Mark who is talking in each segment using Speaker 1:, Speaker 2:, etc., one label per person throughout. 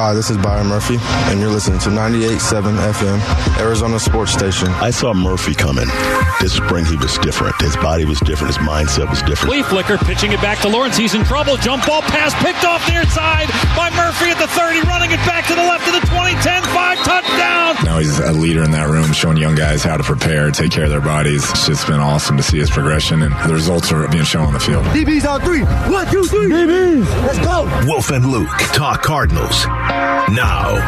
Speaker 1: Hi, this is Byron Murphy, and you're listening to 98.7 FM, Arizona Sports Station.
Speaker 2: I saw Murphy coming. This spring, he was different. His body was different. His mindset was different.
Speaker 3: Flea flicker, pitching it back to Lawrence. He's in trouble. Jump ball pass picked off near side by Murphy at the 30, running it back to the left of the 20, 10, 5, touchdown.
Speaker 4: Now he's a leader in that room, showing young guys how to prepare, take care of their bodies. It's just been awesome to see his progression, and the results are being shown on the field.
Speaker 5: DB's on three. One, two, three. DBs. Let's go.
Speaker 6: Wolf and Luke talk Cardinals now.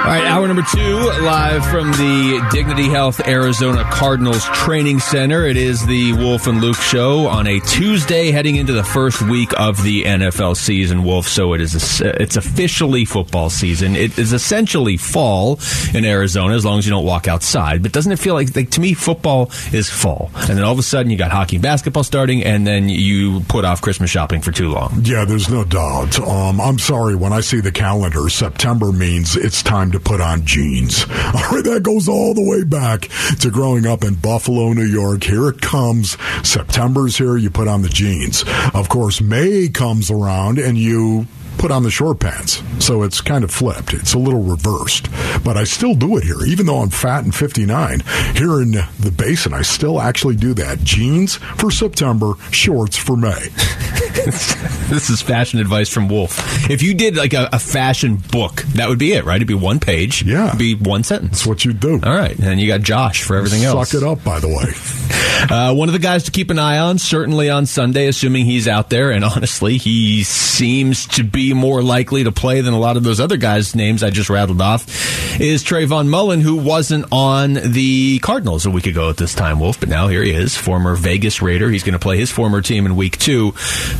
Speaker 7: All right, hour number two, live from the Dignity Health Arizona Cardinals Training Center. It is the Wolf and Luke show on a Tuesday, heading into the first week of the NFL season. Wolf, so it is. It's officially football season. It is essentially fall in Arizona, as long as you don't walk outside. But doesn't it feel like, like to me, football is fall, and then all of a sudden you got hockey and basketball starting, and then you put off Christmas shopping for too long.
Speaker 8: Yeah, there's no doubt. Um, I'm sorry when I see the calendar. September means it's time to put on jeans. All right, that goes all the way back to growing up in Buffalo, New York. Here it comes. September's here. You put on the jeans. Of course, May comes around and you put on the short pants. So it's kind of flipped. It's a little reversed. But I still do it here. Even though I'm fat and 59, here in the basin, I still actually do that. Jeans for September, shorts for May.
Speaker 7: this is fashion advice from Wolf. If you did like a, a, fashion book, that would be it, right? It'd be one page.
Speaker 8: Yeah.
Speaker 7: It'd be one sentence.
Speaker 8: That's what you do.
Speaker 7: All right. And you got Josh for everything
Speaker 8: Suck
Speaker 7: else.
Speaker 8: Suck it up, by the way.
Speaker 7: Uh, one of the guys to keep an eye on, certainly on Sunday, assuming he's out there. And honestly, he seems to be more likely to play than a lot of those other guys' names I just rattled off, is Trayvon Mullen, who wasn't on the Cardinals a week ago at this time, Wolf, but now here he is, former Vegas Raider. He's going to play his former team in week two.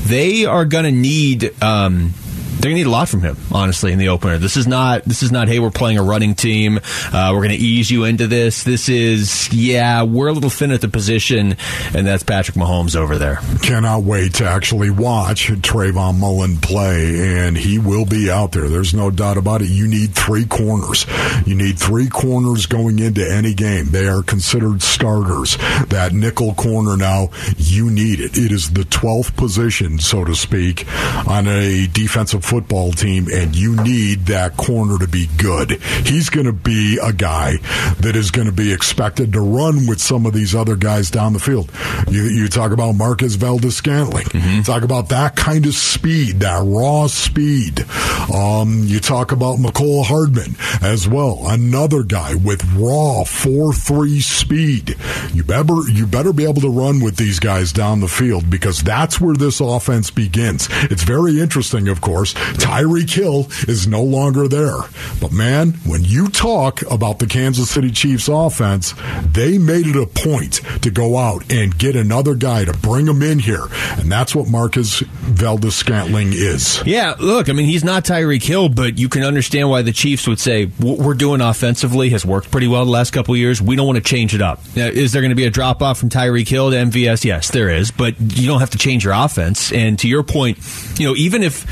Speaker 7: They are going to need. Um, they're gonna need a lot from him, honestly, in the opener. This is not this is not hey we're playing a running team. Uh, we're gonna ease you into this. This is yeah we're a little thin at the position, and that's Patrick Mahomes over there.
Speaker 8: Cannot wait to actually watch Trayvon Mullen play, and he will be out there. There's no doubt about it. You need three corners. You need three corners going into any game. They are considered starters. That nickel corner now, you need it. It is the twelfth position, so to speak, on a defensive football team, and you need that corner to be good. He's going to be a guy that is going to be expected to run with some of these other guys down the field. You, you talk about Marquez Valdes Scantling. Mm-hmm. Talk about that kind of speed, that raw speed. Um, you talk about Mecole Hardman as well, another guy with raw four three speed. You better you better be able to run with these guys down the field because that's where this offense begins. It's very interesting, of course. Tyreek Hill is no longer there. But man, when you talk about the Kansas City Chiefs offense, they made it a point to go out and get another guy to bring him in here. And that's what Marquez Valdes Scantling is.
Speaker 7: Yeah, look, I mean, he's not Tyreek Hill, but you can understand why the Chiefs would say, what we're doing offensively has worked pretty well the last couple years. We don't want to change it up. Now, is there going to be a drop off from Tyreek Hill to MVS? Yes, there is, but you don't have to change your offense. And to your point, you know, even if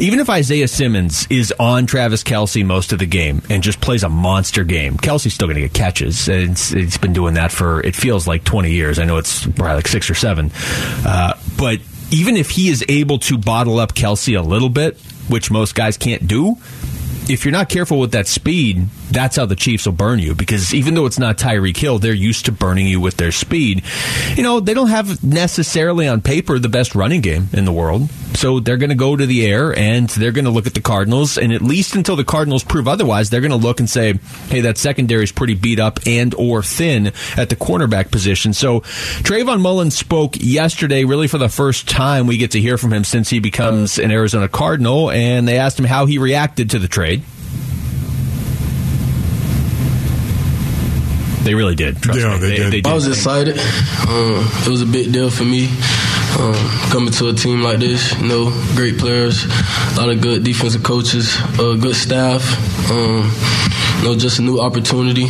Speaker 7: even if Isaiah Simmons is on Travis Kelce most of the game and just plays a monster game, Kelce's still going to get catches. It's, it's been doing that for it feels like twenty years. I know it's probably like six or seven, uh, but even if he is able to bottle up Kelce a little bit, which most guys can't do, if you're not careful with that speed, that's how the Chiefs will burn you because even though it's not Tyreek Hill, they're used to burning you with their speed. You know, they don't have necessarily on paper the best running game in the world. So they're going to go to the air and they're going to look at the Cardinals. And at least until the Cardinals prove otherwise, they're going to look and say, hey, that secondary is pretty beat up and or thin at the cornerback position. So Trayvon Mullen spoke yesterday, really for the first time we get to hear from him since he becomes an Arizona Cardinal. And they asked him how he reacted to the trade. They really did.
Speaker 8: yeah,
Speaker 7: me.
Speaker 8: They,
Speaker 7: they,
Speaker 8: did.
Speaker 7: They did.
Speaker 9: I was excited. Um, it was a big deal for me um, coming to a team like this. You know, great players, a lot of good defensive coaches, uh, good staff. Um, you know, just a new opportunity,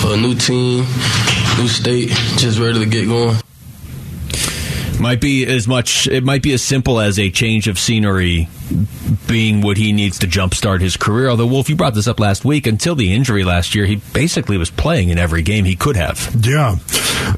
Speaker 9: for a new team, new state. Just ready to get going.
Speaker 7: Might be as much. It might be as simple as a change of scenery being what he needs to jumpstart his career. Although Wolf, you brought this up last week. Until the injury last year, he basically was playing in every game he could have.
Speaker 8: Yeah,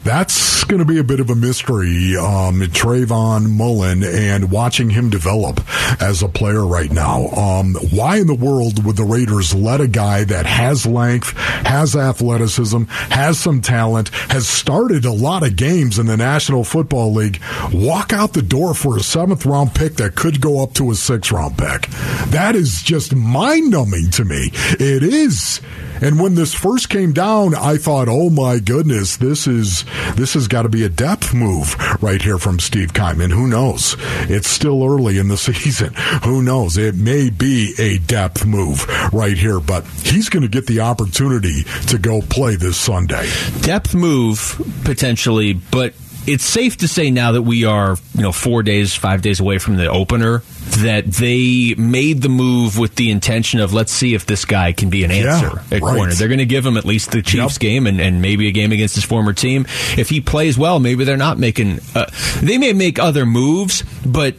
Speaker 8: that's going to be a bit of a mystery. Um, Trayvon Mullen and watching him develop as a player right now. Um, why in the world would the Raiders let a guy that has length, has athleticism, has some talent, has started a lot of games in the National Football League, walk out the door for a seventh round pick that could go up to a sixth round pick? That is just mind numbing to me. It is. And when this first came down, I thought, "Oh my goodness, this is this has got to be a depth move right here from Steve Keimman." Who knows? It's still early in the season. Who knows? It may be a depth move right here, but he's going to get the opportunity to go play this Sunday.
Speaker 7: Depth move potentially, but it's safe to say now that we are, you know, four days, five days away from the opener, that they made the move with the intention of let's see if this guy can be an answer
Speaker 8: Yeah,
Speaker 7: at
Speaker 8: right.
Speaker 7: corner. They're going to give him at least the Chiefs
Speaker 8: Yep.
Speaker 7: game and, and maybe a game against his former team. If he plays well, maybe they're not making. Uh, they may make other moves, but.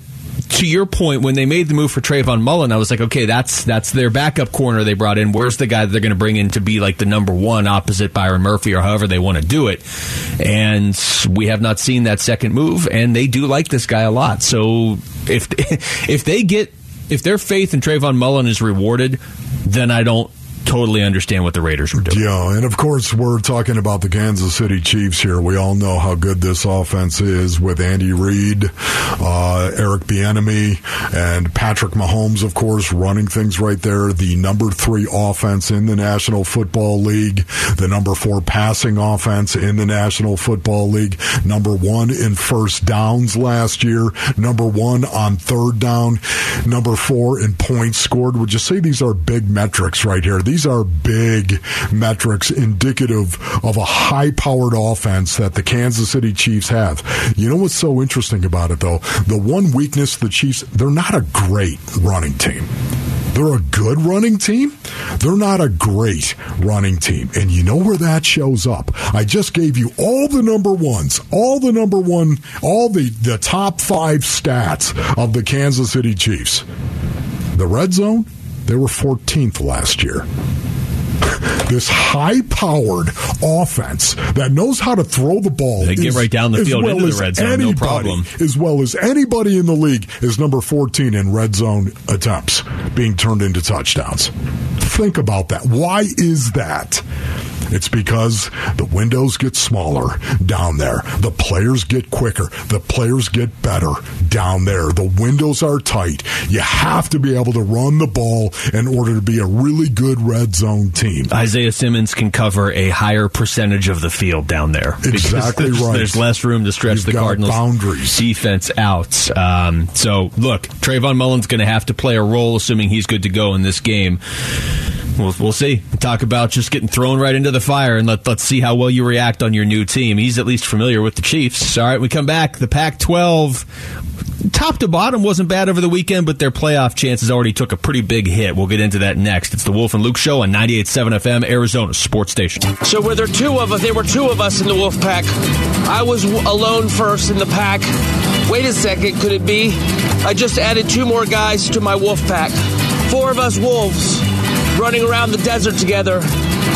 Speaker 7: To your point, when they made the move for Trayvon Mullen, I was like, okay, that's that's their backup corner they brought in. Where's the guy that they're going to bring in to be like the number one opposite Byron Murphy or however they want to do it? And we have not seen that second move, and they do like this guy a lot. So if if they get if their faith in Trayvon Mullen is rewarded, then I don't totally understand what the Raiders were doing.
Speaker 8: Yeah, and of course we're talking about the Kansas City Chiefs here. We all know how good this offense is with Andy Reid, uh, Eric Bieniemy, and Patrick Mahomes, of course, running things right there. The number three offense in the National Football League, the number four passing offense in the National Football League, number one in first downs last year, number one on third down, number four in points scored. Would you say these are big metrics right here? These are big metrics indicative of a high powered offense that the Kansas City Chiefs have. You know what's so interesting about it, though? The one weakness the Chiefs, they're not a great running team. They're a good running team. They're not a great running team. And you know where that shows up? I just gave you all the number ones, all the number one, all the, the top five stats of the Kansas City Chiefs. The red zone, they were 14th last year. this high powered offense that knows how to throw the ball.
Speaker 7: They get
Speaker 8: is-
Speaker 7: right down the field
Speaker 8: well
Speaker 7: into the red zone, no problem.
Speaker 8: As well as anybody in the league is number 14 in red zone attempts being turned into touchdowns. Think about that. Why is that? It's because the windows get smaller down there. The players get quicker. The players get better down there. The windows are tight. You have to be able to run the ball in order to be a really good red zone team.
Speaker 7: Isaiah Simmons can cover a higher percentage of the field down there.
Speaker 8: Exactly
Speaker 7: there's,
Speaker 8: right.
Speaker 7: There's less room to stretch
Speaker 8: You've
Speaker 7: the Cardinals
Speaker 8: boundaries.
Speaker 7: defense out. Um, so look, Trayvon Mullen's going to have to play a role, assuming he's good to go in this game. We'll, we'll see. Talk about just getting thrown right into the fire, and let, let's see how well you react on your new team. He's at least familiar with the Chiefs. All right, we come back. The Pac-12, top to bottom, wasn't bad over the weekend, but their playoff chances already took a pretty big hit. We'll get into that next. It's the Wolf and Luke Show on 98.7 FM, Arizona Sports Station.
Speaker 10: So were there two of us? There were two of us in the wolf pack. I was alone first in the pack. Wait a second, could it be? I just added two more guys to my wolf pack. Four of us wolves running around the desert together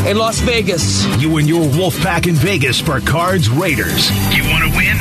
Speaker 10: in Las Vegas.
Speaker 6: You and your wolf pack in Vegas for Cards Raiders. You want to win?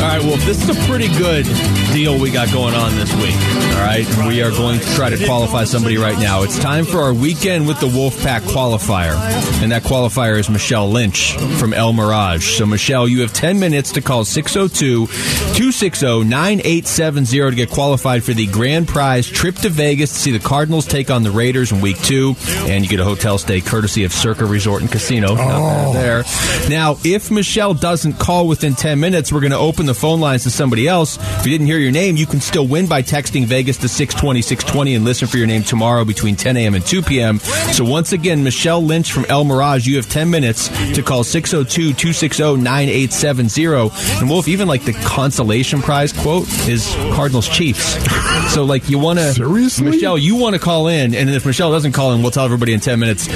Speaker 7: All right, Wolf, this is a pretty good deal we got going on this week. All right, we are going to try to qualify somebody right now. It's time for our weekend with the Wolfpack qualifier, and that qualifier is Michelle Lynch from El Mirage. So, Michelle, you have 10 minutes to call 602 260 9870 to get qualified for the grand prize trip to Vegas to see the Cardinals take on the Raiders in week two, and you get a hotel stay courtesy of Circa Resort and Casino. Not oh. there. Now, if Michelle doesn't call within 10 minutes, we're going to open the phone lines to somebody else. If you didn't hear your name, you can still win by texting Vegas to 620 620 and listen for your name tomorrow between 10 a.m. and 2 p.m. So once again, Michelle Lynch from El Mirage, you have 10 minutes to call 602 260 9870. And Wolf, even like the consolation prize quote is Cardinals Chiefs. So like you want to
Speaker 8: Seriously?
Speaker 7: Michelle, you want to call in, and if Michelle doesn't call in, we'll tell everybody in 10 minutes.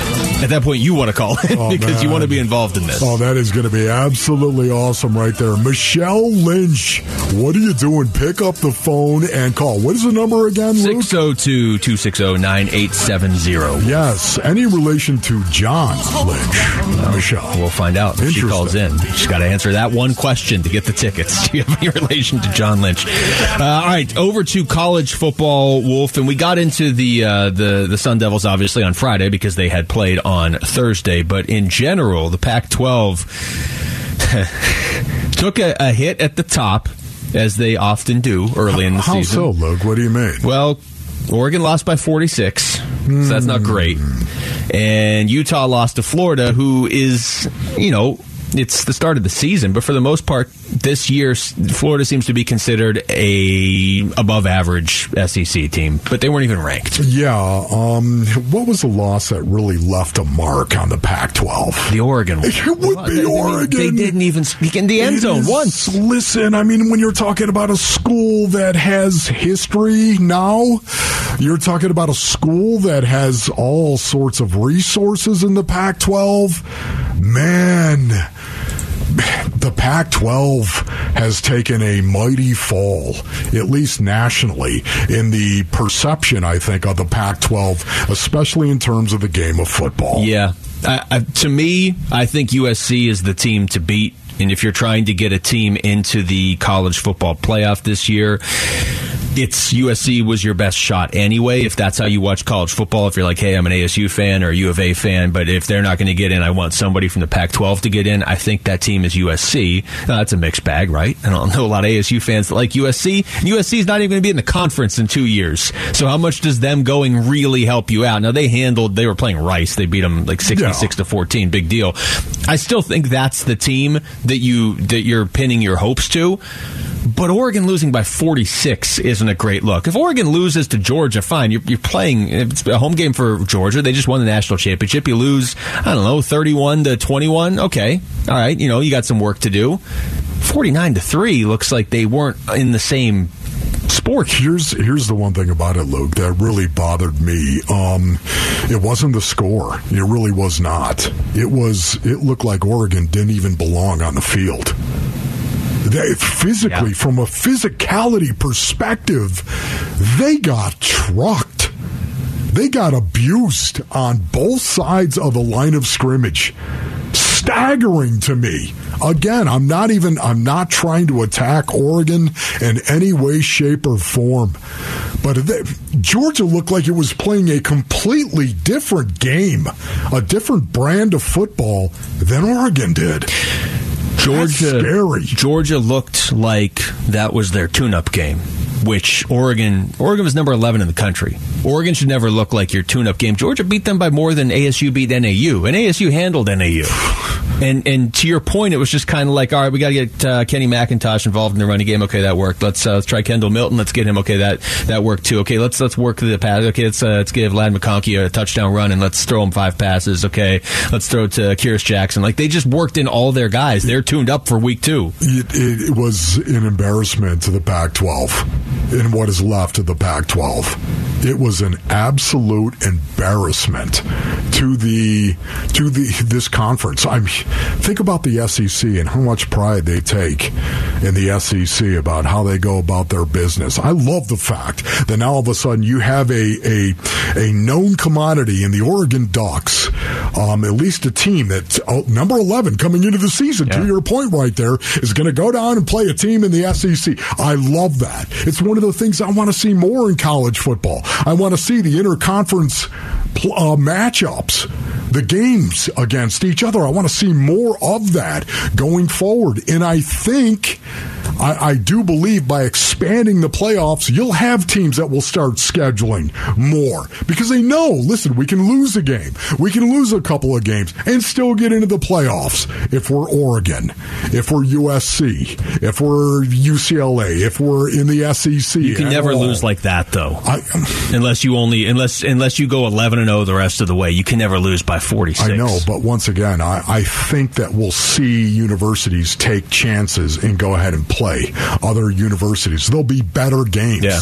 Speaker 7: At that point, you want to call in
Speaker 8: Oh,
Speaker 7: because you want to be involved in this.
Speaker 8: Oh, that is going to be absolutely awesome right there. Michelle Lynch, what are you doing? Pick up the phone and call. What is the number again, Luke?
Speaker 7: 602 260 9870.
Speaker 8: Yes. Any relation to John Lynch? Michelle.
Speaker 7: We'll find out if she calls in. She's got to answer that one question to get the tickets. Do you have any relation to John Lynch? Uh, all right, over to college football, Wolf, and we got into the uh, the the Sun Devils obviously on Friday because they had played on Thursday. But in general, the Pac-12 took a, a hit at the top, as they often do early in the
Speaker 8: How
Speaker 7: season.
Speaker 8: so, Luke? What do you mean?
Speaker 7: Well, Oregon lost by 46, so that's not hmm. great. And Utah lost to Florida, who is, you know, it's the start of the season, but for the most part, this year Florida seems to be considered a above average SEC team, but they weren't even ranked.
Speaker 8: Yeah. Um, what was the loss that really left a mark on the Pac-12?
Speaker 7: The Oregon one.
Speaker 8: It would be
Speaker 7: They-
Speaker 8: Oregon.
Speaker 7: They didn't even speak in the end zone once.
Speaker 8: Listen, I mean, when you're talking about a school that has history now, you're talking about a school that has all sorts of resources in the Pac 12. Man, the Pac 12 has taken a mighty fall, at least nationally, in the perception, I think, of the Pac 12, especially in terms of the game of football.
Speaker 7: Yeah. I, I, to me, I think USC is the team to beat. And if you're trying to get a team into the college football playoff this year, it's USC was your best shot anyway. If that's how you watch college football, if you're like, hey, I'm an ASU fan or a U of A fan, but if they're not going to get in, I want somebody from the Pac-12 to get in. I think that team is USC. Now, uh, that's a mixed bag, right? I don't know a lot of ASU fans that like USC. USC is not even going to be in the conference in two years. So how much does them going really help you out? Now they handled. They were playing Rice. They beat them like 66 to 14. Big deal. I still think that's the team that you that you're pinning your hopes to. But Oregon losing by 46 isn't a great look. If Oregon loses to Georgia, fine. You're, you're playing. It's a home game for Georgia. They just won the national championship. You lose, I don't know, 31 to 21. Okay, all right. You know, you got some work to do. 49 to three looks like they weren't in the same sport.
Speaker 8: Here's here's the one thing about it, Luke, that really bothered me. Um, it wasn't the score. It really was not. It was. It looked like Oregon didn't even belong on the field. They physically,
Speaker 7: Yeah.
Speaker 8: from a physicality perspective, they got trucked. They got abused on both sides of the line of scrimmage. Staggering to me. Again, I'm not even I'm not trying to attack Oregon in any way, shape, or form. But they, Georgia looked like it was playing a completely different game, a different brand of football than Oregon did.
Speaker 7: Georgia,
Speaker 8: scary.
Speaker 7: Georgia looked like that was their tune-up game, which Oregon Oregon was number 11 in the country. Oregon should never look like your tune-up game. Georgia beat them by more than ASU beat NAU, and ASU handled NAU. And and to your point, it was just kind of like, all right, we got to get uh, Kenny McIntosh involved in the running game. Okay, that worked. Let's uh, let's try Kendall Milton. Let's get him. Okay, that that worked too. Okay, let's let's work the pass. Okay, let's uh, let's give Ladd McConkey a touchdown run and let's throw him five passes. Okay, let's throw to Kearis Jackson. Like they just worked in all their guys. They're tuned up for week two.
Speaker 8: It, it, was an embarrassment to the Pac 12 in what is left of the Pac 12. It was an absolute embarrassment to the to the this conference. I mean, think about the SEC and how much pride they take in the SEC about how they go about their business. I love the fact that now all of a sudden you have a a, a known commodity in the Oregon Ducks, um, at least a team that's uh, number eleven coming into the season. To your point, right there is going to go down and play a team in the SEC. I love that. It's one of the things I want to see more in college football. I want to see the interconference pl- uh, matchups, the games against each other. I want to see more of that going forward. And I think, I, I do believe by expanding the playoffs, you'll have teams that will start scheduling more because they know, listen, we can lose a game, we can lose a couple of games and still get into the playoffs if we're Oregon, if we're USC, if we're UCLA, if we're in the SEC.
Speaker 7: You can never
Speaker 8: all.
Speaker 7: lose like that, though.
Speaker 8: I,
Speaker 7: unless you only unless unless you go eleven and zero the rest of the way, you can never lose by forty six.
Speaker 8: I know, but once again, I, I think that we'll see universities take chances and go ahead and play other universities. There'll be better games
Speaker 7: Yeah.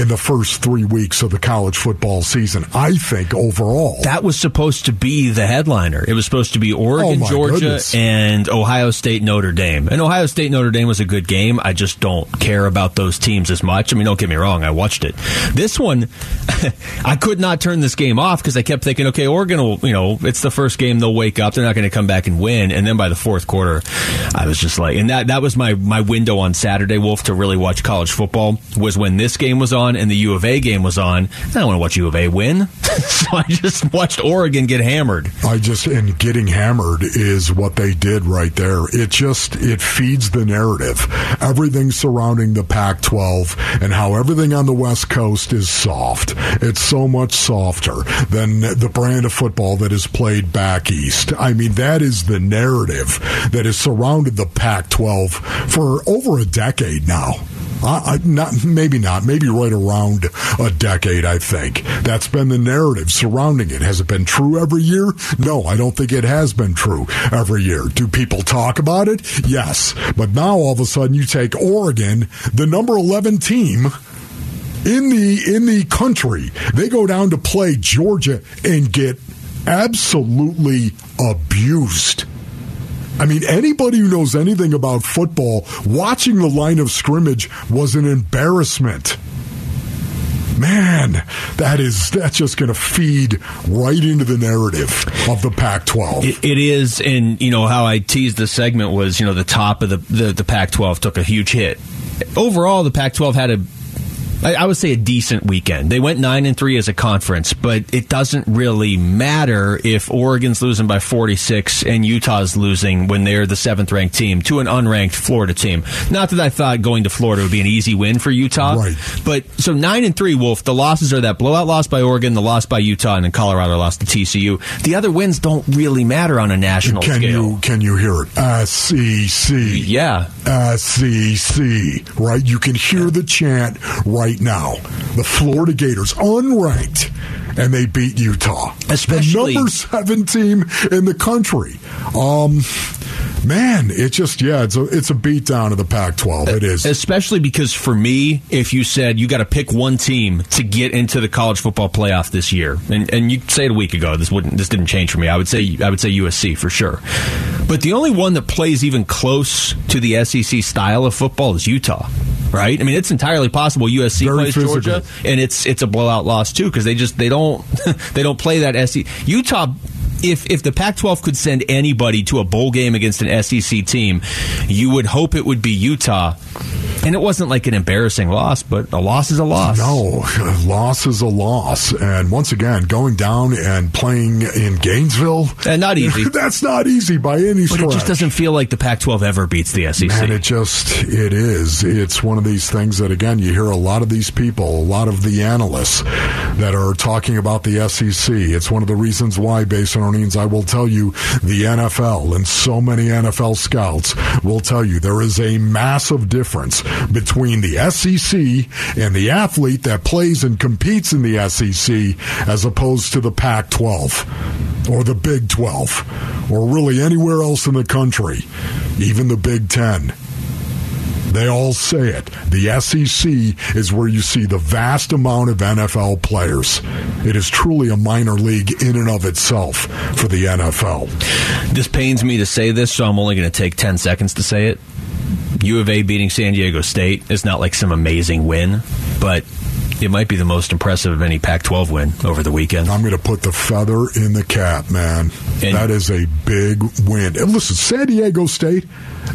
Speaker 8: in the first three weeks of the college football season. I think overall.
Speaker 7: That was supposed to be the headliner. It was supposed to be Oregon,
Speaker 8: Oh,
Speaker 7: Georgia,
Speaker 8: goodness.
Speaker 7: and Ohio State, Notre Dame. And Ohio State, Notre Dame was a good game. I just don't care about those teams as much. I mean, don't get me wrong. I watched it. This one, I could not turn this game off because I kept thinking, okay, Oregon will, you know, it's the first game. They'll wake up. They're not going to come back and win. And then by the fourth quarter, I was just like, and that, that was my, my window on Saturday, Wolf, to really watch college football was when this game was on and the U of A game was on. I don't want to watch U of A win. so I just watched Oregon get hammered.
Speaker 8: I just and getting hammered is what they did right there. It just it feeds the narrative. Everything surrounding the Pac-12 and how everything on the West Coast is soft. It's so much softer than the brand of football that is played back east. I mean, that is the narrative that has surrounded the Pac-12 for over a decade now. I, not maybe not maybe right around a decade. I think that's been the narrative surrounding it. Has it been true every year? No, I don't think it has been true every year. Do people talk about it? Yes, but now all of a sudden you take Oregon, the number eleven team in the in the country. They go down to play Georgia and get absolutely abused. I mean, anybody who knows anything about football, watching the line of scrimmage was an embarrassment. Man, that is that's just going to feed right into the narrative of the Pac-12.
Speaker 7: It, it is, and you know how I teased the segment was, you know, the top of the the, the Pac-12 took a huge hit. Overall, the Pac-12 had a, I, I would say, a decent weekend. They went nine and three as a conference, but it doesn't really matter if Oregon's losing by 46 and Utah's losing when they're the seventh ranked team to an unranked Florida team. Not that I thought going to Florida would be an easy win for Utah,
Speaker 8: Right.
Speaker 7: But so nine and three, Wolf. The losses are that blowout loss by Oregon, the loss by Utah, and then Colorado lost to TCU. The other wins don't really matter on a national
Speaker 8: Can
Speaker 7: scale.
Speaker 8: you can you hear it? SEC.
Speaker 7: Yeah.
Speaker 8: SEC. Right? You can hear the chant right now. The Florida Gators, unranked, and they beat Utah.
Speaker 7: Especially-
Speaker 8: the number seven team in the country. Um, man, it just yeah, it's a it's a beatdown of the Pac-12. It is.
Speaker 7: Especially because for me, if you said you got to pick one team to get into the college football playoff this year, and, and you say it a week ago, this wouldn't this didn't change for me. I would say I would say USC for sure. But the only one that plays even close to the SEC style of football is Utah. Right? I mean, it's entirely possible USC
Speaker 8: Very
Speaker 7: plays
Speaker 8: physical.
Speaker 7: Georgia, and it's it's a blowout loss too because they just they don't they don't play that SEC. Utah if if the Pac-12 could send anybody to a bowl game against an SEC team, you would hope it would be Utah. And it wasn't like an embarrassing loss, but a loss is a loss.
Speaker 8: No, loss is a loss. And once again, going down and playing in Gainesville,
Speaker 7: And not easy.
Speaker 8: that's not easy by any stretch.
Speaker 7: But it just doesn't feel like the Pac-12 ever beats the SEC.
Speaker 8: Man, it just it is. It's one of these things that again you hear a lot of these people, a lot of the analysts that are talking about the SEC. It's one of the reasons why, Basinonians, I will tell you, the NFL and so many NFL scouts will tell you there is a massive difference between the SEC and the athlete that plays and competes in the SEC as opposed to the Pac-12 or the Big 12 or really anywhere else in the country, even the Big 10. They all say it. The SEC is where you see the vast amount of NFL players. It is truly a minor league in and of itself for the NFL.
Speaker 7: This pains me to say this, so I'm only going to take 10 seconds to say it. U of A beating San Diego State is not like some amazing win, but it might be the most impressive of any Pac 12 win over the weekend.
Speaker 8: I'm going to put the feather in the cap, man.
Speaker 7: And-
Speaker 8: that is a big win. And listen, San Diego State,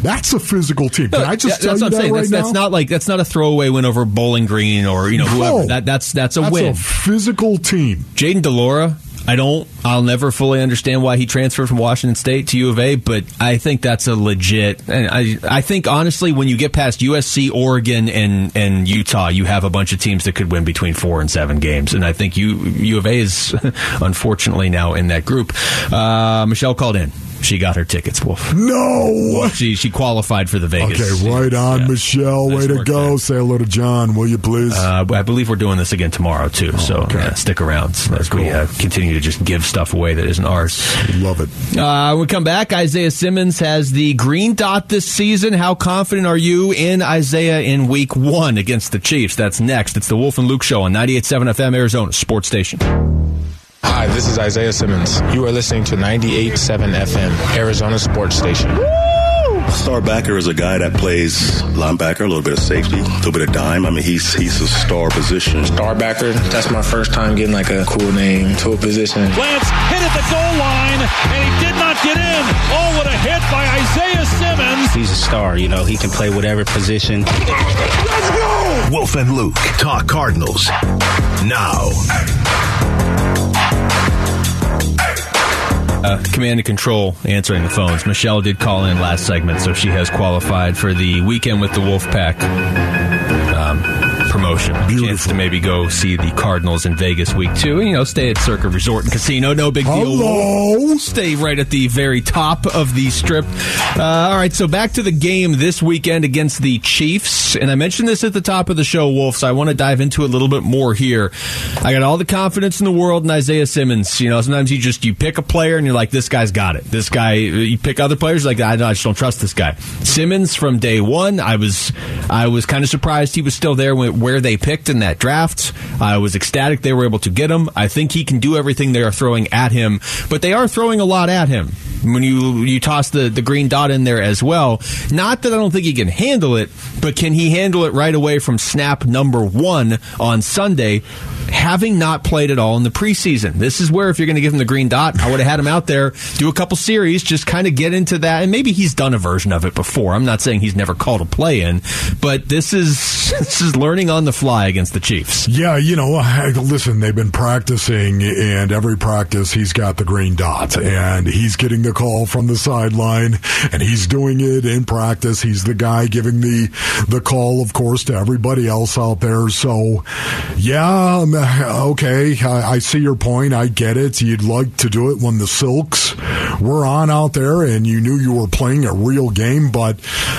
Speaker 8: that's a physical team. Can I just
Speaker 7: Yeah,
Speaker 8: tell you that
Speaker 7: saying.
Speaker 8: right
Speaker 7: that's,
Speaker 8: now?
Speaker 7: that's not like that's not a throwaway win over Bowling Green or you know whoever.
Speaker 8: No.
Speaker 7: That that's that's a
Speaker 8: That's
Speaker 7: win.
Speaker 8: a physical team.
Speaker 7: Jayden de Laura, I don't. I'll never fully understand why he transferred from Washington State to U of A, but I think that's a legit. And I, I think honestly, when you get past USC, Oregon, and and Utah, you have a bunch of teams that could win between four and seven games, and I think U U of A is unfortunately now in that group. Uh, Michelle called in. She got her tickets, Wolf.
Speaker 8: No.
Speaker 7: She she qualified for the Vegas.
Speaker 8: Okay, right on,
Speaker 7: Yeah.
Speaker 8: Michelle.
Speaker 7: Nice
Speaker 8: Way to go. Say hello to John, will you please?
Speaker 7: Uh, I believe we're doing this again tomorrow too. so
Speaker 8: okay.
Speaker 7: yeah, stick around as we uh, continue to just give stuff away that isn't ours.
Speaker 8: Love it.
Speaker 7: Uh, when we come back, Isaiah Simmons has the green dot this season. How confident are you in Isaiah in week one against the Chiefs? That's next. It's the Wolf and Luke Show on 98.7 FM Arizona Sports Station.
Speaker 1: Hi, this is Isaiah Simmons. You are listening to 98.7 FM, Arizona Sports Station.
Speaker 2: A star backer is a guy that plays linebacker, a little bit of safety, a little bit of dime. I mean, he's he's a star position.
Speaker 1: Starbacker, that's my first time getting like a cool name to a position.
Speaker 3: Lance hit at the goal line, and he did not get in. Oh, what a hit by Isaiah Simmons.
Speaker 11: He's a star, you know, he can play whatever position. Let's go.
Speaker 6: Wolf and Luke talk Cardinals now.
Speaker 7: Uh, command and control answering the phones. Michelle did call in last segment, so she has qualified for the weekend with the Wolfpack um, promotion. Chance to maybe go see the Cardinals in Vegas week two. You know, stay at Circa Resort and Casino. No big deal.
Speaker 8: Hello.
Speaker 7: Stay right at the very top of the strip. Uh, all right, so back to the game this weekend against the Chiefs. And I mentioned this at the top of the show, Wolf, so I want to dive into it a little bit more here. I got all the confidence in the world in Isaiah Simmons. You know, sometimes you just you pick a player and you're like, this guy's got it. This guy, you pick other players like, I, I just don't trust this guy. Simmons from day one, I was I was kind of surprised he was still there where they picked in that draft. I was ecstatic they were able to get him. I think he can do everything they are throwing at him, but they are throwing a lot at him. When you you toss the, the green dot in there as well, not that I don't think he can handle it, but can he handle it right away from snap number one on Sunday, having not played at all in the preseason? This is where if you're going to give him the green dot, I would have had him out there do a couple series, just kind of get into that, and maybe he's done a version of it before. I'm not saying he's never called a play in, but this is this is learning on the fly against the Chiefs.
Speaker 8: Yeah, you know, listen, they've been practicing, and every practice he's got the green dot, and he's getting the call from the sideline, and he's doing it in practice. He's the guy giving the the call, of course, to everybody else out there. So, yeah, um, okay, I, I see your point. I get it. You'd like to do it when the Silks were on out there, and you knew you were playing a real game, but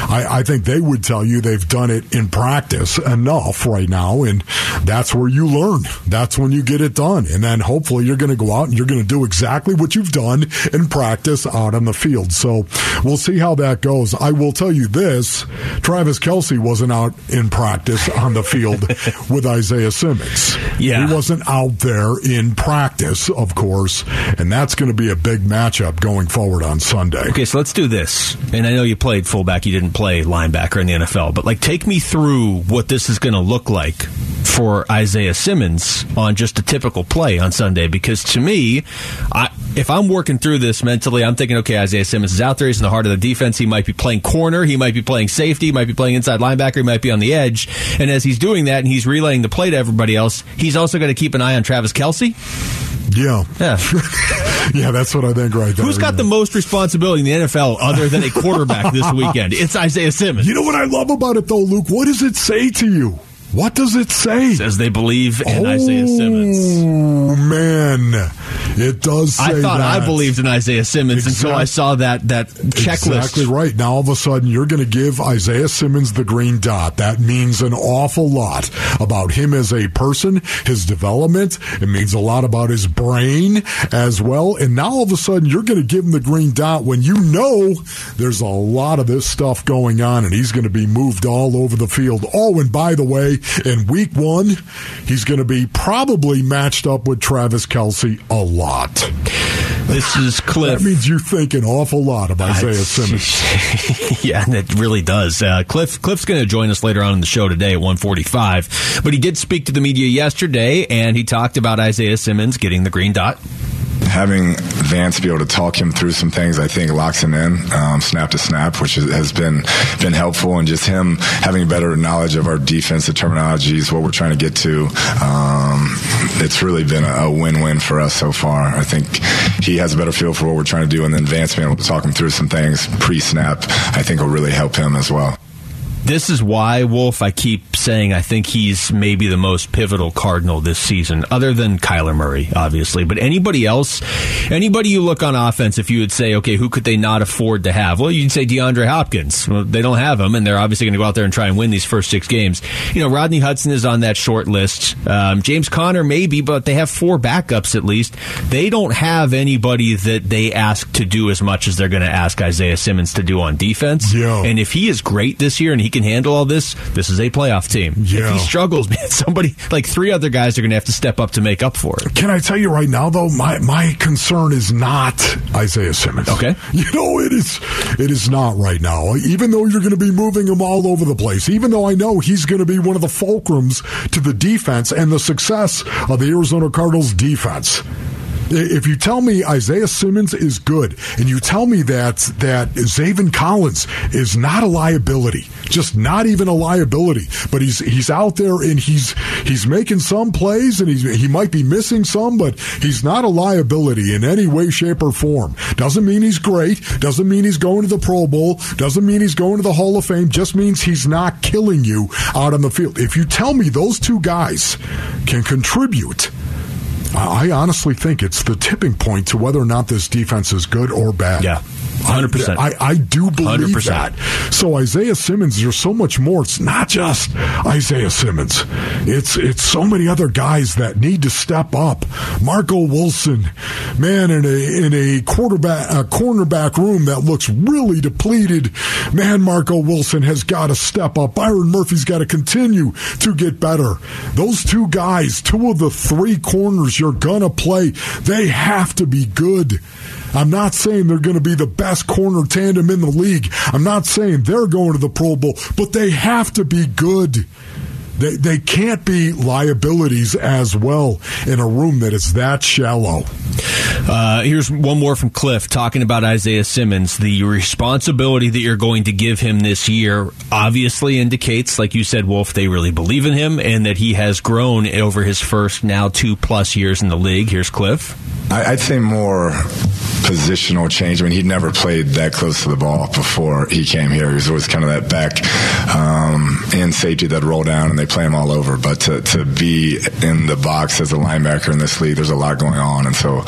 Speaker 8: I, I think they would tell you they've done it in practice enough right now, and that's where you learn. That's when you get it done. And then hopefully you're going to go out and you're going to do exactly what you've done in practice out on the field. So we'll see how that goes. I will tell you this Travis Kelce wasn't out in practice on the field with Isaiah Simmons.
Speaker 7: Yeah.
Speaker 8: He wasn't out there in practice, of course, and that's going to be a big matchup going forward on Sunday.
Speaker 7: Okay, so let's do this. And I know you played fullback, you didn't play linebacker in the NFL, but like take me through what this is going to look like for Isaiah Simmons on just a typical play on Sunday because to me, I if I'm working through this mentally, I'm thinking, okay, Isaiah Simmons is out there. He's in the heart of the defense. He might be playing corner. He might be playing safety. He might be playing inside linebacker. He might be on the edge. And as he's doing that and he's relaying the play to everybody else, he's also going to keep an eye on Travis Kelce.
Speaker 8: Yeah.
Speaker 7: Yeah.
Speaker 8: yeah, that's what I think right there.
Speaker 7: Who's got the most responsibility in the NFL other than a quarterback this weekend? It's Isaiah Simmons.
Speaker 8: You know what I love about it, though, Luke? What does it say to you? What does it say?
Speaker 7: Says they believe in Isaiah oh, Simmons.
Speaker 8: Oh, man. It does say
Speaker 7: I thought
Speaker 8: that.
Speaker 7: I believed in Isaiah Simmons until I saw that that checklist.
Speaker 8: Exactly right. Now all of a sudden you're going to give Isaiah Simmons the green dot. That means an awful lot about him as a person, his development. It means a lot about his brain as well. And now all of a sudden you're going to give him the green dot when you know there's a lot of this stuff going on and he's going to be moved all over the field. Oh, and by the way, in week one, he's going to be probably matched up with Travis Kelce a lot.
Speaker 7: This is Kliff.
Speaker 8: That means you think an awful lot of Isaiah Simmons.
Speaker 7: yeah, and it really does. Uh, Kliff Kliff's going to join us later on in the show today at 145. But he did speak to the media yesterday, and he talked about Isaiah Simmons getting the green dot.
Speaker 4: Having Vance be able to talk him through some things, I think locks him in um, snap to snap, which has been been helpful, and just him having better knowledge of our defense, defensive terminologies, what we're trying to get to. Um, it's really been a, a win-win for us so far. I think he has a better feel for what we're trying to do, and then Vance being able to talk him through some things pre-snap, I think will really help him as well
Speaker 7: this is why Wolf. I keep saying I think he's maybe the most pivotal Cardinal this season, other than Kyler Murray, obviously. But anybody else, anybody you look on offense, if you would say, okay, who could they not afford to have? Well, you'd say DeAndre Hopkins. Well, they don't have him, and they're obviously going to go out there and try and win these first six games. You know, Rodney Hudson is on that short list. Um, James Conner maybe, but they have four backups at least. They don't have anybody that they ask to do as much as they're going to ask Isaiah Simmons to do on defense.
Speaker 8: Yeah.
Speaker 7: And if he is great this year and he can handle all this, this is a playoff team.
Speaker 8: Yeah.
Speaker 7: If he struggles, man, somebody like three other guys are going to have to step up to make up for it.
Speaker 8: Can I tell you right now, though, my my concern is not Isaiah Simmons.
Speaker 7: Okay,
Speaker 8: you know it is it is not right now. Even though you're going to be moving him all over the place, even though I know he's going to be one of the fulcrums to the defense and the success of the Arizona Cardinals defense. If you tell me Isaiah Simmons is good, and you tell me that that Zaven Collins is not a liability, just not even a liability, but he's he's out there and he's he's making some plays and he's he might be missing some, but he's not a liability in any way, shape, or form. Doesn't mean he's great. Doesn't mean he's going to the Pro Bowl. Doesn't mean he's going to the Hall of Fame. Just means he's not killing you out on the field. If you tell me those two guys can contribute I honestly think it's the tipping point to whether or not this defense is good or bad.
Speaker 7: Yeah. 100%.
Speaker 8: I, I do believe
Speaker 7: 100%.
Speaker 8: that. So Isaiah Simmons, there's so much more. It's not just Isaiah Simmons. It's it's so many other guys that need to step up. Marco Wilson, man, in a in a quarterback a cornerback room that looks really depleted. Man, Marco Wilson has got to step up. Byron Murphy's got to continue to get better. Those two guys, two of the three corners you're gonna play, they have to be good. I'm not saying they're going to be the best corner tandem in the league. I'm not saying they're going to the Pro Bowl, but they have to be good. They, they can't be liabilities as well in a room that is that shallow.
Speaker 7: Uh, here's one more from Kliff talking about Isaiah Simmons. The responsibility that you're going to give him this year obviously indicates, like you said, Wolf, they really believe in him and that he has grown over his first now two plus years in the league. Here's
Speaker 4: Kliff. I'd say more positional change. I mean, he'd never played that close to the ball before he came here. He was always kind of that back um, in safety that roll down and they play him all over. But to, to be in the box as a linebacker in this league, there's a lot going on. And so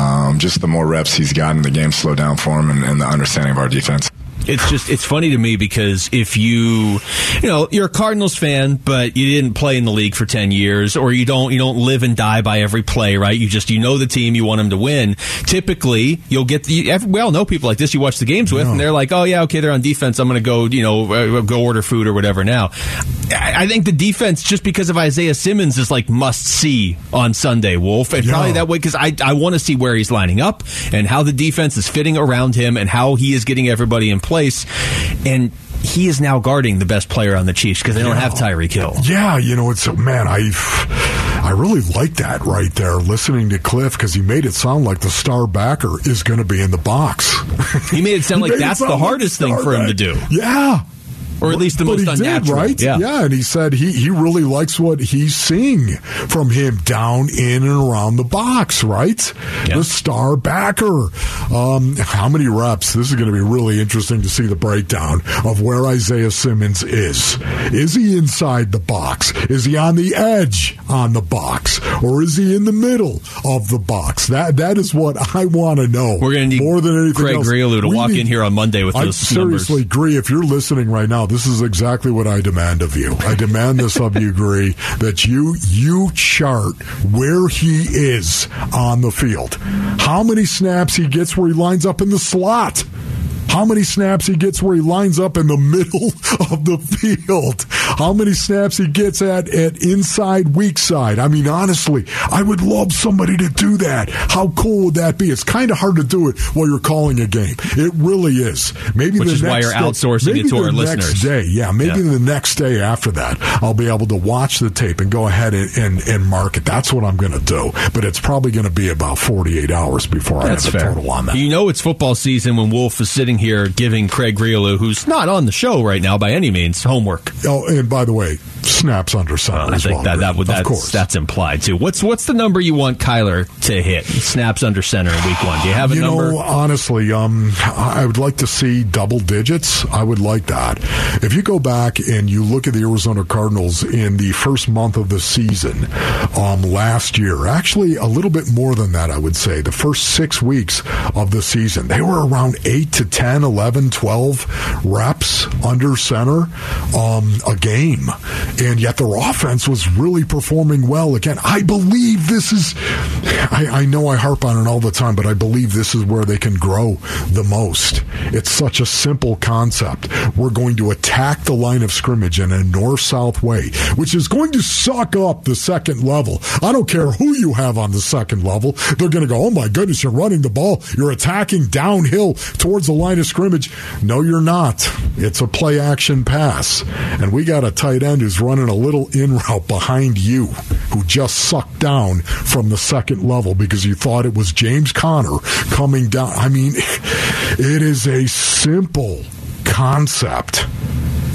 Speaker 4: um, just the more reps he's gotten, the game slowed down for him and, and the understanding of our defense
Speaker 7: it's just it's funny to me because if you you know you're a Cardinals fan but you didn't play in the league for 10 years or you don't you don't live and die by every play right you just you know the team you want them to win typically you'll get the we all know people like this you watch the games with no. and they're like oh yeah okay they're on defense I'm going to go you know uh, go order food or whatever now I think the defense just because of Isaiah Simmons is like must see on Sunday Wolf and yeah. probably that way because I I want to see where he's lining up and how the defense is fitting around him and how he is getting everybody in place. And he is now guarding the best player on the Chiefs because they don't have Tyreek Hill.
Speaker 8: Yeah, you know, it's man, I I really like that right there. Listening to Kliff because he made it sound like the star backer is going to be in the box.
Speaker 7: He made it sound like that's the hardest like thing for him to do.
Speaker 8: Yeah,
Speaker 7: or at least the
Speaker 8: but
Speaker 7: most
Speaker 8: he
Speaker 7: unnatural.
Speaker 8: Did, right?
Speaker 7: Yeah.
Speaker 8: yeah, and he said he, he really likes what he's seeing from him down in and around the box, right? Yeah. The star backer. Um, how many reps? This is going to be really interesting to see the breakdown of where Isaiah Simmons is. Is he inside the box? Is he on the edge on the box? Or is he in the middle of the box? That That is what I want to know.
Speaker 7: We're going to need
Speaker 8: more than anything
Speaker 7: Craig
Speaker 8: else.
Speaker 7: To
Speaker 8: we
Speaker 7: walk
Speaker 8: need,
Speaker 7: in here on Monday with those
Speaker 8: I
Speaker 7: those
Speaker 8: seriously,
Speaker 7: numbers.
Speaker 8: Gree, if you're listening right now, this is exactly what I demand of you. I demand this of you, Gree, that you you chart where he is on the field. How many snaps he gets where he lines up in the slot how many snaps he gets where he lines up in the middle of the field. how many snaps he gets at, at inside weak side. I mean, honestly, I would love somebody to do that. How cool would that be? It's kind of hard to do it while you're calling a game. It really is. Maybe
Speaker 7: Which
Speaker 8: the
Speaker 7: is
Speaker 8: next
Speaker 7: why you're
Speaker 8: day-
Speaker 7: outsourcing
Speaker 8: maybe
Speaker 7: it to our listeners.
Speaker 8: Day, yeah, maybe
Speaker 7: Yeah.
Speaker 8: the next day after that, I'll be able to watch the tape and go ahead and, and, and mark it. That's what I'm going to do. But it's probably going to be about 48 hours before
Speaker 7: That's
Speaker 8: I have
Speaker 7: fair.
Speaker 8: a total on that.
Speaker 7: You know it's football season when Wolf is sitting here giving Craig Grialou, who's not on the show right now by any means, homework.
Speaker 8: Oh, and by the way, snaps under center
Speaker 7: I think
Speaker 8: well.
Speaker 7: that, that would
Speaker 8: of
Speaker 7: that's,
Speaker 8: course.
Speaker 7: that's implied too. What's what's the number you want Kyler to hit? Snaps under center in week one. Do you have a
Speaker 8: you
Speaker 7: number?
Speaker 8: know, honestly, um, I would like to see double digits. I would like that. If you go back and you look at the Arizona Cardinals in the first month of the season um, last year, actually a little bit more than that, I would say. The first six weeks of the season, they were around 8 to 10, 11, 12 reps under center um, a game. And yet their offense was really performing well. Again, I believe this is, I, I know I harp on it all the time, but I believe this is where they can grow the most. It's such a simple concept. We're going to attack the line of scrimmage in a north south way, which is going to suck up the second level. I don't care who you have on the second level. They're going to go, oh my goodness, you're running the ball. You're attacking downhill towards the line of scrimmage. No, you're not. It's a play action pass. And we got a tight end who's running a little in route behind you who just sucked down from the second level because you thought it was James Conner coming down. I mean, it is a simple concept,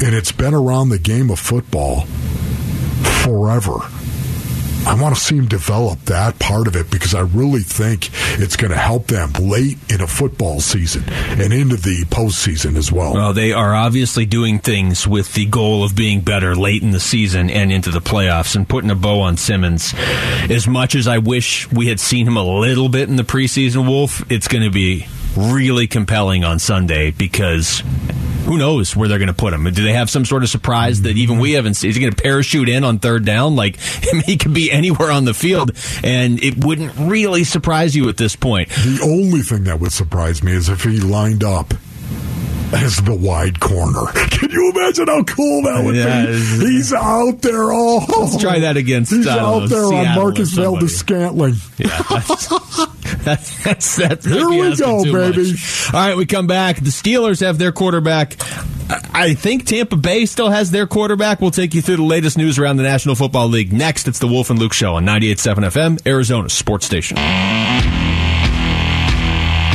Speaker 8: and it's been around the game of football forever. I want to see him develop that part of it because I really think it's going to help them late in a football season and into the postseason as well.
Speaker 7: Well, they are obviously doing things with the goal of being better late in the season and into the playoffs and putting a bow on Simmons. As much as I wish we had seen him a little bit in the preseason, Wolf, it's going to be really compelling on Sunday because who knows where they're going to put him? Do they have some sort of surprise that even we haven't seen? Is he going to parachute in on third down? Like, he could be anywhere on the field, and it wouldn't really surprise you at this point.
Speaker 8: The only thing that would surprise me is if he lined up as the wide corner. Can you imagine how cool that would
Speaker 7: Yeah,
Speaker 8: be? He's out there. all.
Speaker 7: Let's try that against,
Speaker 8: He's
Speaker 7: don't
Speaker 8: out there on
Speaker 7: Seattle or
Speaker 8: Marquez Valdes Scantling.
Speaker 7: Yeah, that's, that's, that's
Speaker 8: Here
Speaker 7: might be
Speaker 8: we go, baby.
Speaker 7: much. All right, we come back. The Steelers have their quarterback. I think Tampa Bay still has their quarterback. We'll take you through the latest news around the National Football League. Next, it's the Wolf and Luke Show on 98.7 FM, Arizona Sports Station.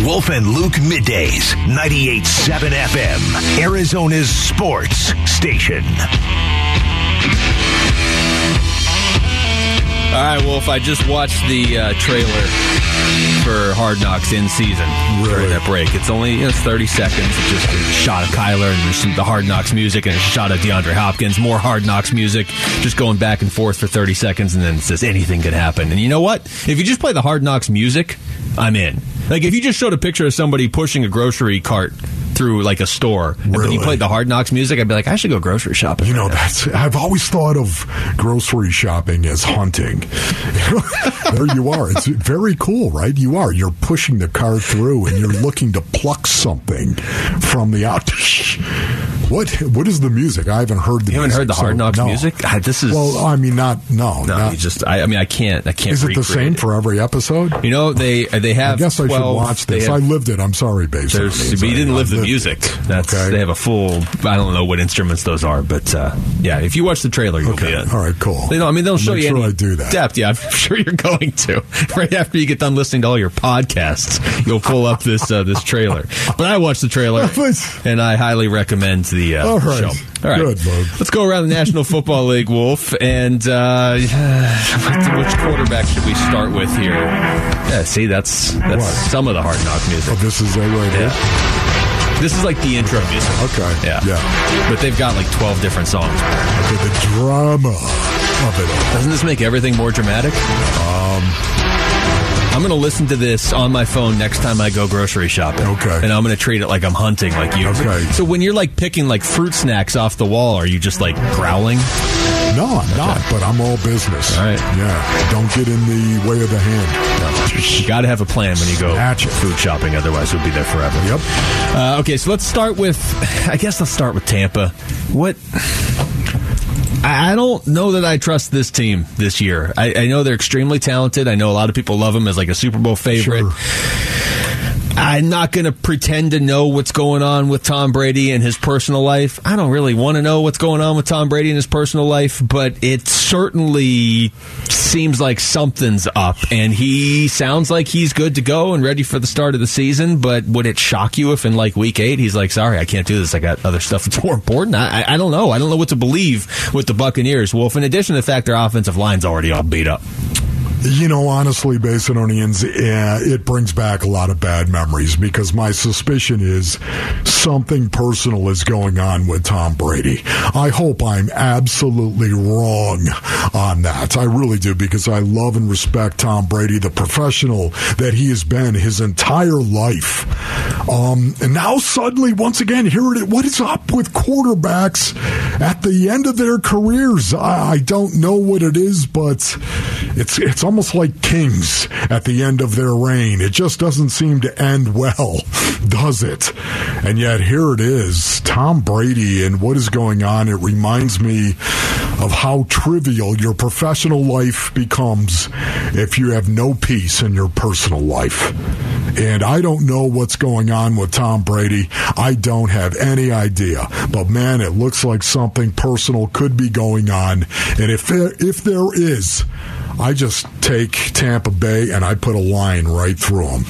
Speaker 6: Wolf and Luke middays, 98.7 FM, Arizona's sports station.
Speaker 7: All right, Wolf, I just watched the uh, trailer for Hard Knocks in season during that break. It's only you know, it's 30 seconds. It's just a shot of Kyler and there's the Hard Knocks music and a shot of DeAndre Hopkins, more Hard Knocks music, just going back and forth for 30 seconds, and then it says anything could happen. And you know what? If you just play the Hard Knocks music, I'm in. Like if you just showed a picture of somebody pushing a grocery cart through like a store, and then you played the Hard Knocks music, I'd be like, I should go grocery shopping.
Speaker 8: You know,
Speaker 7: right
Speaker 8: that's I've always thought of grocery shopping as hunting. there you are. It's very cool, right? You are. You're pushing the car through and you're looking to pluck something from the out. what what is the music? I haven't heard the
Speaker 7: You haven't
Speaker 8: music,
Speaker 7: heard the Hard
Speaker 8: so
Speaker 7: Knocks
Speaker 8: no.
Speaker 7: music? Ah, this is
Speaker 8: Well, I mean not no,
Speaker 7: no.
Speaker 8: not-
Speaker 7: just I, I mean I can't I can't.
Speaker 8: is it the same for every episode?
Speaker 7: You know they they have.
Speaker 8: I guess I should watch this.
Speaker 7: have-
Speaker 8: I lived it. I'm sorry,
Speaker 7: but you didn't live the music. That's
Speaker 8: Okay.
Speaker 7: they have a full. I don't know what instruments those are, but uh, yeah, if you watch the trailer, you'll
Speaker 8: Okay.
Speaker 7: be in.
Speaker 8: All right, cool.
Speaker 7: They don't, I mean, they'll
Speaker 8: I'll
Speaker 7: show you
Speaker 8: sure I do that.
Speaker 7: depth. Yeah, I'm sure you're going to. Right after you get done listening to all your podcasts, you'll pull up this uh, this trailer. But I watched the trailer, and I highly recommend the, uh,
Speaker 8: All
Speaker 7: the show. All right,
Speaker 8: Good, bud.
Speaker 7: let's go around the National Football League, Wolf, and uh, which quarterback should we start with here? Yeah, see, that's that's
Speaker 8: What?
Speaker 7: some of the hard knock music.
Speaker 8: Oh, this is right here.
Speaker 7: This is like the intro music.
Speaker 8: Okay.
Speaker 7: Yeah.
Speaker 8: Yeah.
Speaker 7: But they've got like 12 different songs.
Speaker 8: Okay, the drama of it all.
Speaker 7: Doesn't this make everything more dramatic? Um, I'm going to listen to this on my phone next time I go grocery shopping.
Speaker 8: Okay.
Speaker 7: And I'm going to treat it like I'm hunting, like you.
Speaker 8: Okay.
Speaker 7: So when you're like picking like fruit snacks off the wall, are you just like growling?
Speaker 8: No, I'm not, but I'm all business.
Speaker 7: All right.
Speaker 8: Yeah. Don't get in the way of the hand.
Speaker 7: You got to have a plan when you go
Speaker 8: Snatch
Speaker 7: food shopping, otherwise we'll be there forever.
Speaker 8: Yep.
Speaker 7: Uh, okay, so let's start with. I guess let's start with Tampa. What? I don't know that I trust this team this year. I, I, know they're extremely talented. I know a lot of people love them as like a Super Bowl favorite. Sure. I'm not going to pretend to know what's going on with Tom Brady and his personal life. I don't really want to know what's going on with Tom Brady and his personal life, but it certainly seems like something's up. And he sounds like he's good to go and ready for the start of the season. But would it shock you if in like week eight he's like, sorry, I can't do this. I got other stuff that's more important? I, I don't know. I don't know what to believe with the Buccaneers. Wolf, in addition to the fact their offensive line's already all beat up.
Speaker 8: You know, honestly, Basinonians, uh, it brings back a lot of bad memories because my suspicion is something personal is going on with Tom Brady. I hope I'm absolutely wrong on that. I really do because I love and respect Tom Brady, the professional that he has been his entire life. Um, and now suddenly, once again, here it is. What is up with quarterbacks at the end of their careers? I, I don't know what it is, but it's it's almost like kings at the end of their reign. It just doesn't seem to end well, does it? And yet here it is, Tom Brady and what is going on. It reminds me of how trivial your professional life becomes if you have no peace in your personal life. And I don't know what's going on with Tom Brady. I don't have any idea. But man, it looks like something personal could be going on. And if there, if there is, I just take Tampa Bay and I put a line right through them.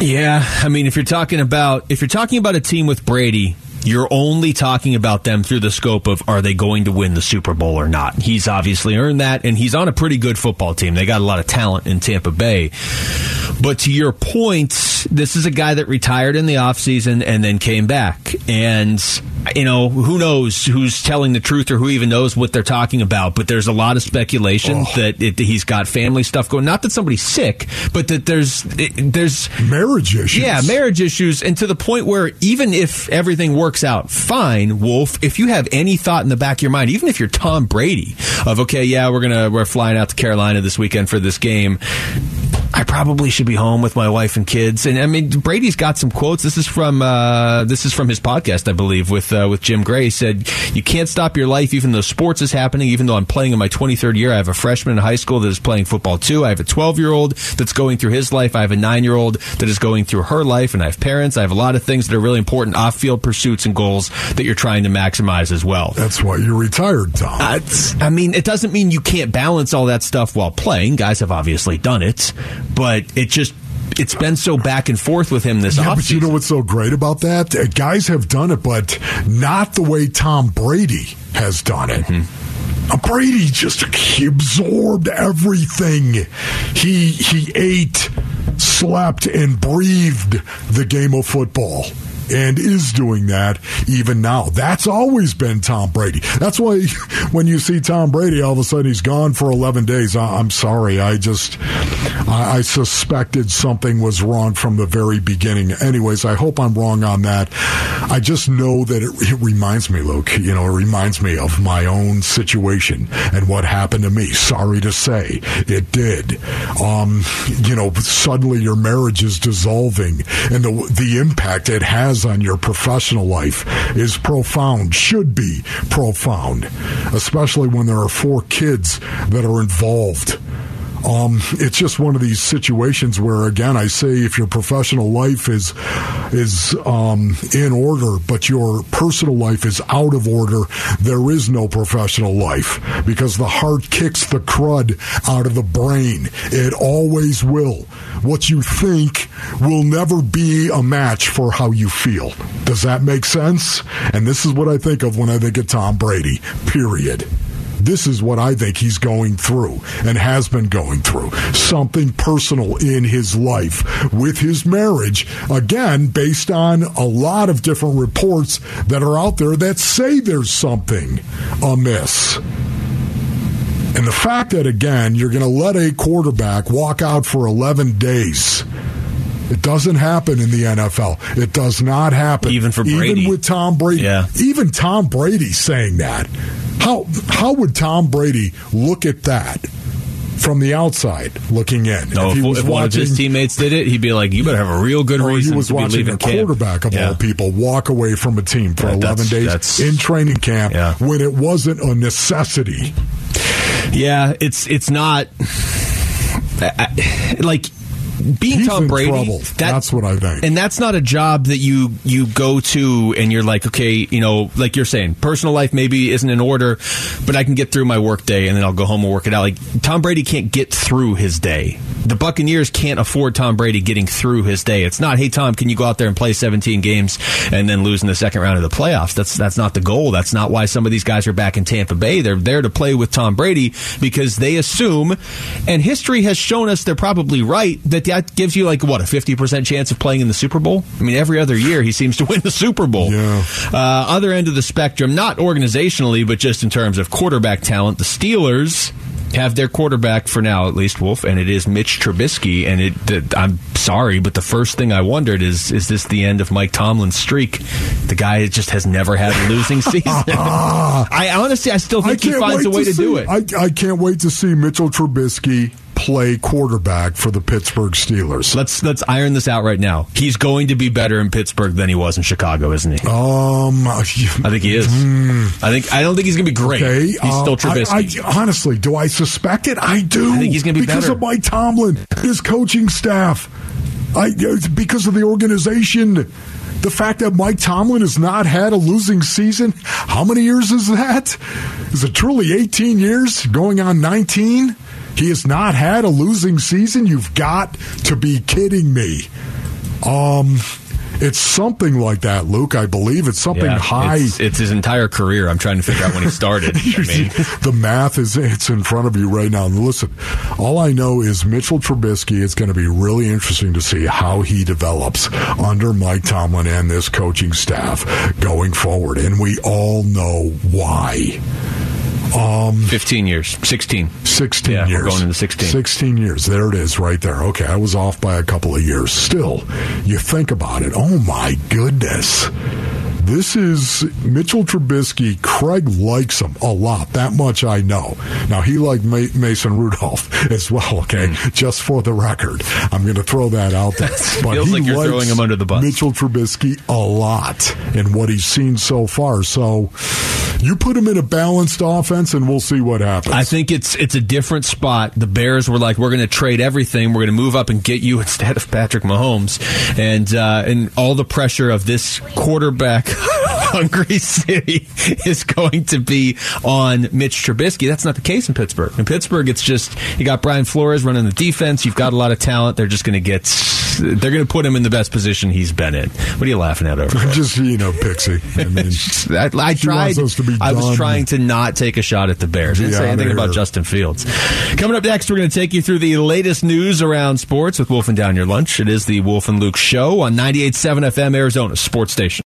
Speaker 7: Yeah, I mean, if you're talking about if you're talking about a team with Brady, you're only talking about them through the scope of are they going to win the Super Bowl or not. He's obviously earned that, and he's on a pretty good football team. They got a lot of talent in Tampa Bay. But to your point, this is a guy that retired in the offseason and then came back. And, you know, who knows who's telling the truth or who even knows what they're talking about. But there's a lot of speculation oh. that it, he's got family stuff going. Not that somebody's sick, but that there's, it, there's
Speaker 8: marriage issues.
Speaker 7: Yeah, marriage issues. And to the point where even if everything works out fine, Wolf, if you have any thought in the back of your mind, even if you're Tom Brady of, okay, yeah, we're to, we're flying out to Carolina this weekend for this game I probably should be home with my wife and kids. And I mean, Brady's got some quotes. This is from uh, this is from his podcast, I believe, with uh, with Jim Gray. He said, "You can't stop your life, even though sports is happening. Even though I'm playing in my 23rd year, I have a freshman in high school that is playing football too. I have a 12 year old that's going through his life. I have a nine year old that is going through her life, and I have parents. I have a lot of things that are really important off field pursuits and goals that you're trying to maximize as well.
Speaker 8: That's why you're retired, Tom.
Speaker 7: Uh, I mean, it doesn't mean you can't balance all that stuff while playing. Guys have obviously done it but it just it's been so back and forth with him this
Speaker 8: yeah,
Speaker 7: offseason.
Speaker 8: But you know what's so great about that? Uh, guys have done it, but not the way Tom Brady has done it. Mm-hmm. Uh, Brady just he absorbed everything. He he ate, slept, and breathed the game of football and is doing that even now. That's always been Tom Brady. That's why when you see Tom Brady, all of a sudden he's gone for 11 days. I'm sorry. I just, I suspected something was wrong from the very beginning. Anyways, I hope I'm wrong on that. I just know that it, it reminds me, Luke, you know, it reminds me of my own situation and what happened to me. Sorry to say, it did. Um, you know, suddenly your marriage is dissolving and the, the impact it has has on your professional life is profound, should be profound, especially when there are four kids that are involved. Um, it's just one of these situations where, again, I say if your professional life is is um, in order, but your personal life is out of order, there is no professional life because the heart kicks the crud out of the brain. It always will. What you think will never be a match for how you feel. Does that make sense? And this is what I think of when I think of Tom Brady. Period. This is what I think he's going through and has been going through. Something personal in his life with his marriage. Again, based on a lot of different reports that are out there that say there's something amiss. And the fact that, again, you're going to let a quarterback walk out for 11 days. It doesn't happen in the NFL. It does not happen.
Speaker 7: Even for Brady.
Speaker 8: Even with Tom Brady.
Speaker 7: Yeah.
Speaker 8: Even Tom Brady saying that. How how would Tom Brady look at that? from the outside looking in.
Speaker 7: No, if,
Speaker 8: he was
Speaker 7: if one of his teammates did it, he'd be like, "You better have a real good reason
Speaker 8: he was
Speaker 7: to be
Speaker 8: watching
Speaker 7: leaving
Speaker 8: a
Speaker 7: camp."
Speaker 8: quarterback of
Speaker 7: Yeah.
Speaker 8: all people walk away from a team for 11
Speaker 7: that's-
Speaker 8: days in training camp
Speaker 7: Yeah.
Speaker 8: when it wasn't a necessity.
Speaker 7: Yeah, it's it's not I- like being
Speaker 8: He's
Speaker 7: Tom Brady.
Speaker 8: trouble. That's what I think.
Speaker 7: And that's not a job that you you go to and you're like, okay, you know, like you're saying, personal life maybe isn't in order, but I can get through my work day and then I'll go home and work it out. Like Tom Brady can't get through his day. The Buccaneers can't afford Tom Brady getting through his day. It's not, hey Tom, can you go out there and play 17 games and then lose in the second round of the playoffs? That's that's not the goal. That's not why some of these guys are back in Tampa Bay. They're there to play with Tom Brady because they assume, and history has shown us they're probably right that that gives you like what a 50% chance of playing in the Super Bowl. I mean, every other year he seems to win the Super Bowl.
Speaker 8: Yeah.
Speaker 7: Uh, other end of the spectrum, not organizationally, but just in terms of quarterback talent, the Steelers have their quarterback for now, at least Wolf, and it is Mitch Trubisky. And it, I'm sorry, but the first thing I wondered is, is this the end of Mike Tomlin's streak? The guy just has never had a losing season. I honestly, I still think he finds a way to,
Speaker 8: see,
Speaker 7: do it.
Speaker 8: I, I can't wait to see Mitchell Trubisky play quarterback for the Pittsburgh Steelers.
Speaker 7: Let's let's iron this out right now. He's going to be better in Pittsburgh than he was in Chicago, isn't he?
Speaker 8: Um,
Speaker 7: I think he is. I think I don't think he's going to be great.
Speaker 8: Okay,
Speaker 7: he's
Speaker 8: um,
Speaker 7: still Trubisky.
Speaker 8: I, I, honestly, do I suspect it? I do.
Speaker 7: I think he's gonna be
Speaker 8: because
Speaker 7: better.
Speaker 8: of Mike Tomlin, his coaching staff. I because of the organization. The fact that Mike Tomlin has not had a losing season. How many years is that? Is it truly 18 years? Going on 19? He has not had a losing season. You've got to be kidding me. Um, it's something like that, Luke. I believe it's something
Speaker 7: Yeah,
Speaker 8: high.
Speaker 7: It's, it's his entire career. I'm trying to figure out when he started. I mean,
Speaker 8: the math is it's in front of you right now. And listen, all I know is Mitchell Trubisky. It's going to be really interesting to see how he develops under Mike Tomlin and this coaching staff going forward. And we all know why. Um,
Speaker 7: 15 years, 16.
Speaker 8: 16
Speaker 7: Yeah, we're
Speaker 8: years.
Speaker 7: going into 16.
Speaker 8: 16 years. There it is right there. Okay, I was off by a couple of years. Still, you think about it. Oh my goodness. This is Mitchell Trubisky. Craig likes him a lot. That much I know. Now, he liked Ma- Mason Rudolph as well, okay? Just for the record. I'm going to throw that out there. But
Speaker 7: Feels
Speaker 8: he
Speaker 7: like you're
Speaker 8: likes
Speaker 7: throwing him under the bus.
Speaker 8: Mitchell Trubisky a lot in what he's seen so far. So you put him in a balanced offense, and we'll see what happens.
Speaker 7: I think it's it's a different spot. The Bears were like, we're going to trade everything. We're going to move up and get you instead of Patrick Mahomes, and uh, and all the pressure of this quarterback hungry city is going to be on Mitch Trubisky. That's not the case in Pittsburgh. In Pittsburgh, it's just you got Brian Flores running the defense. You've got a lot of talent. They're just going to get. They're going to put him in the best position he's been in. What are you laughing at over there?
Speaker 8: just you know, Pixie. I mean,
Speaker 7: I, I tried.
Speaker 8: wants us to be
Speaker 7: I was trying to not take a shot at the Bears. I didn't say anything about. Justin Fields. Coming up next, we're going to take you through the latest news around sports with Wolf and Down Your Lunch. It is the Wolf and Luke Show on 98.7 FM Arizona Sports Station.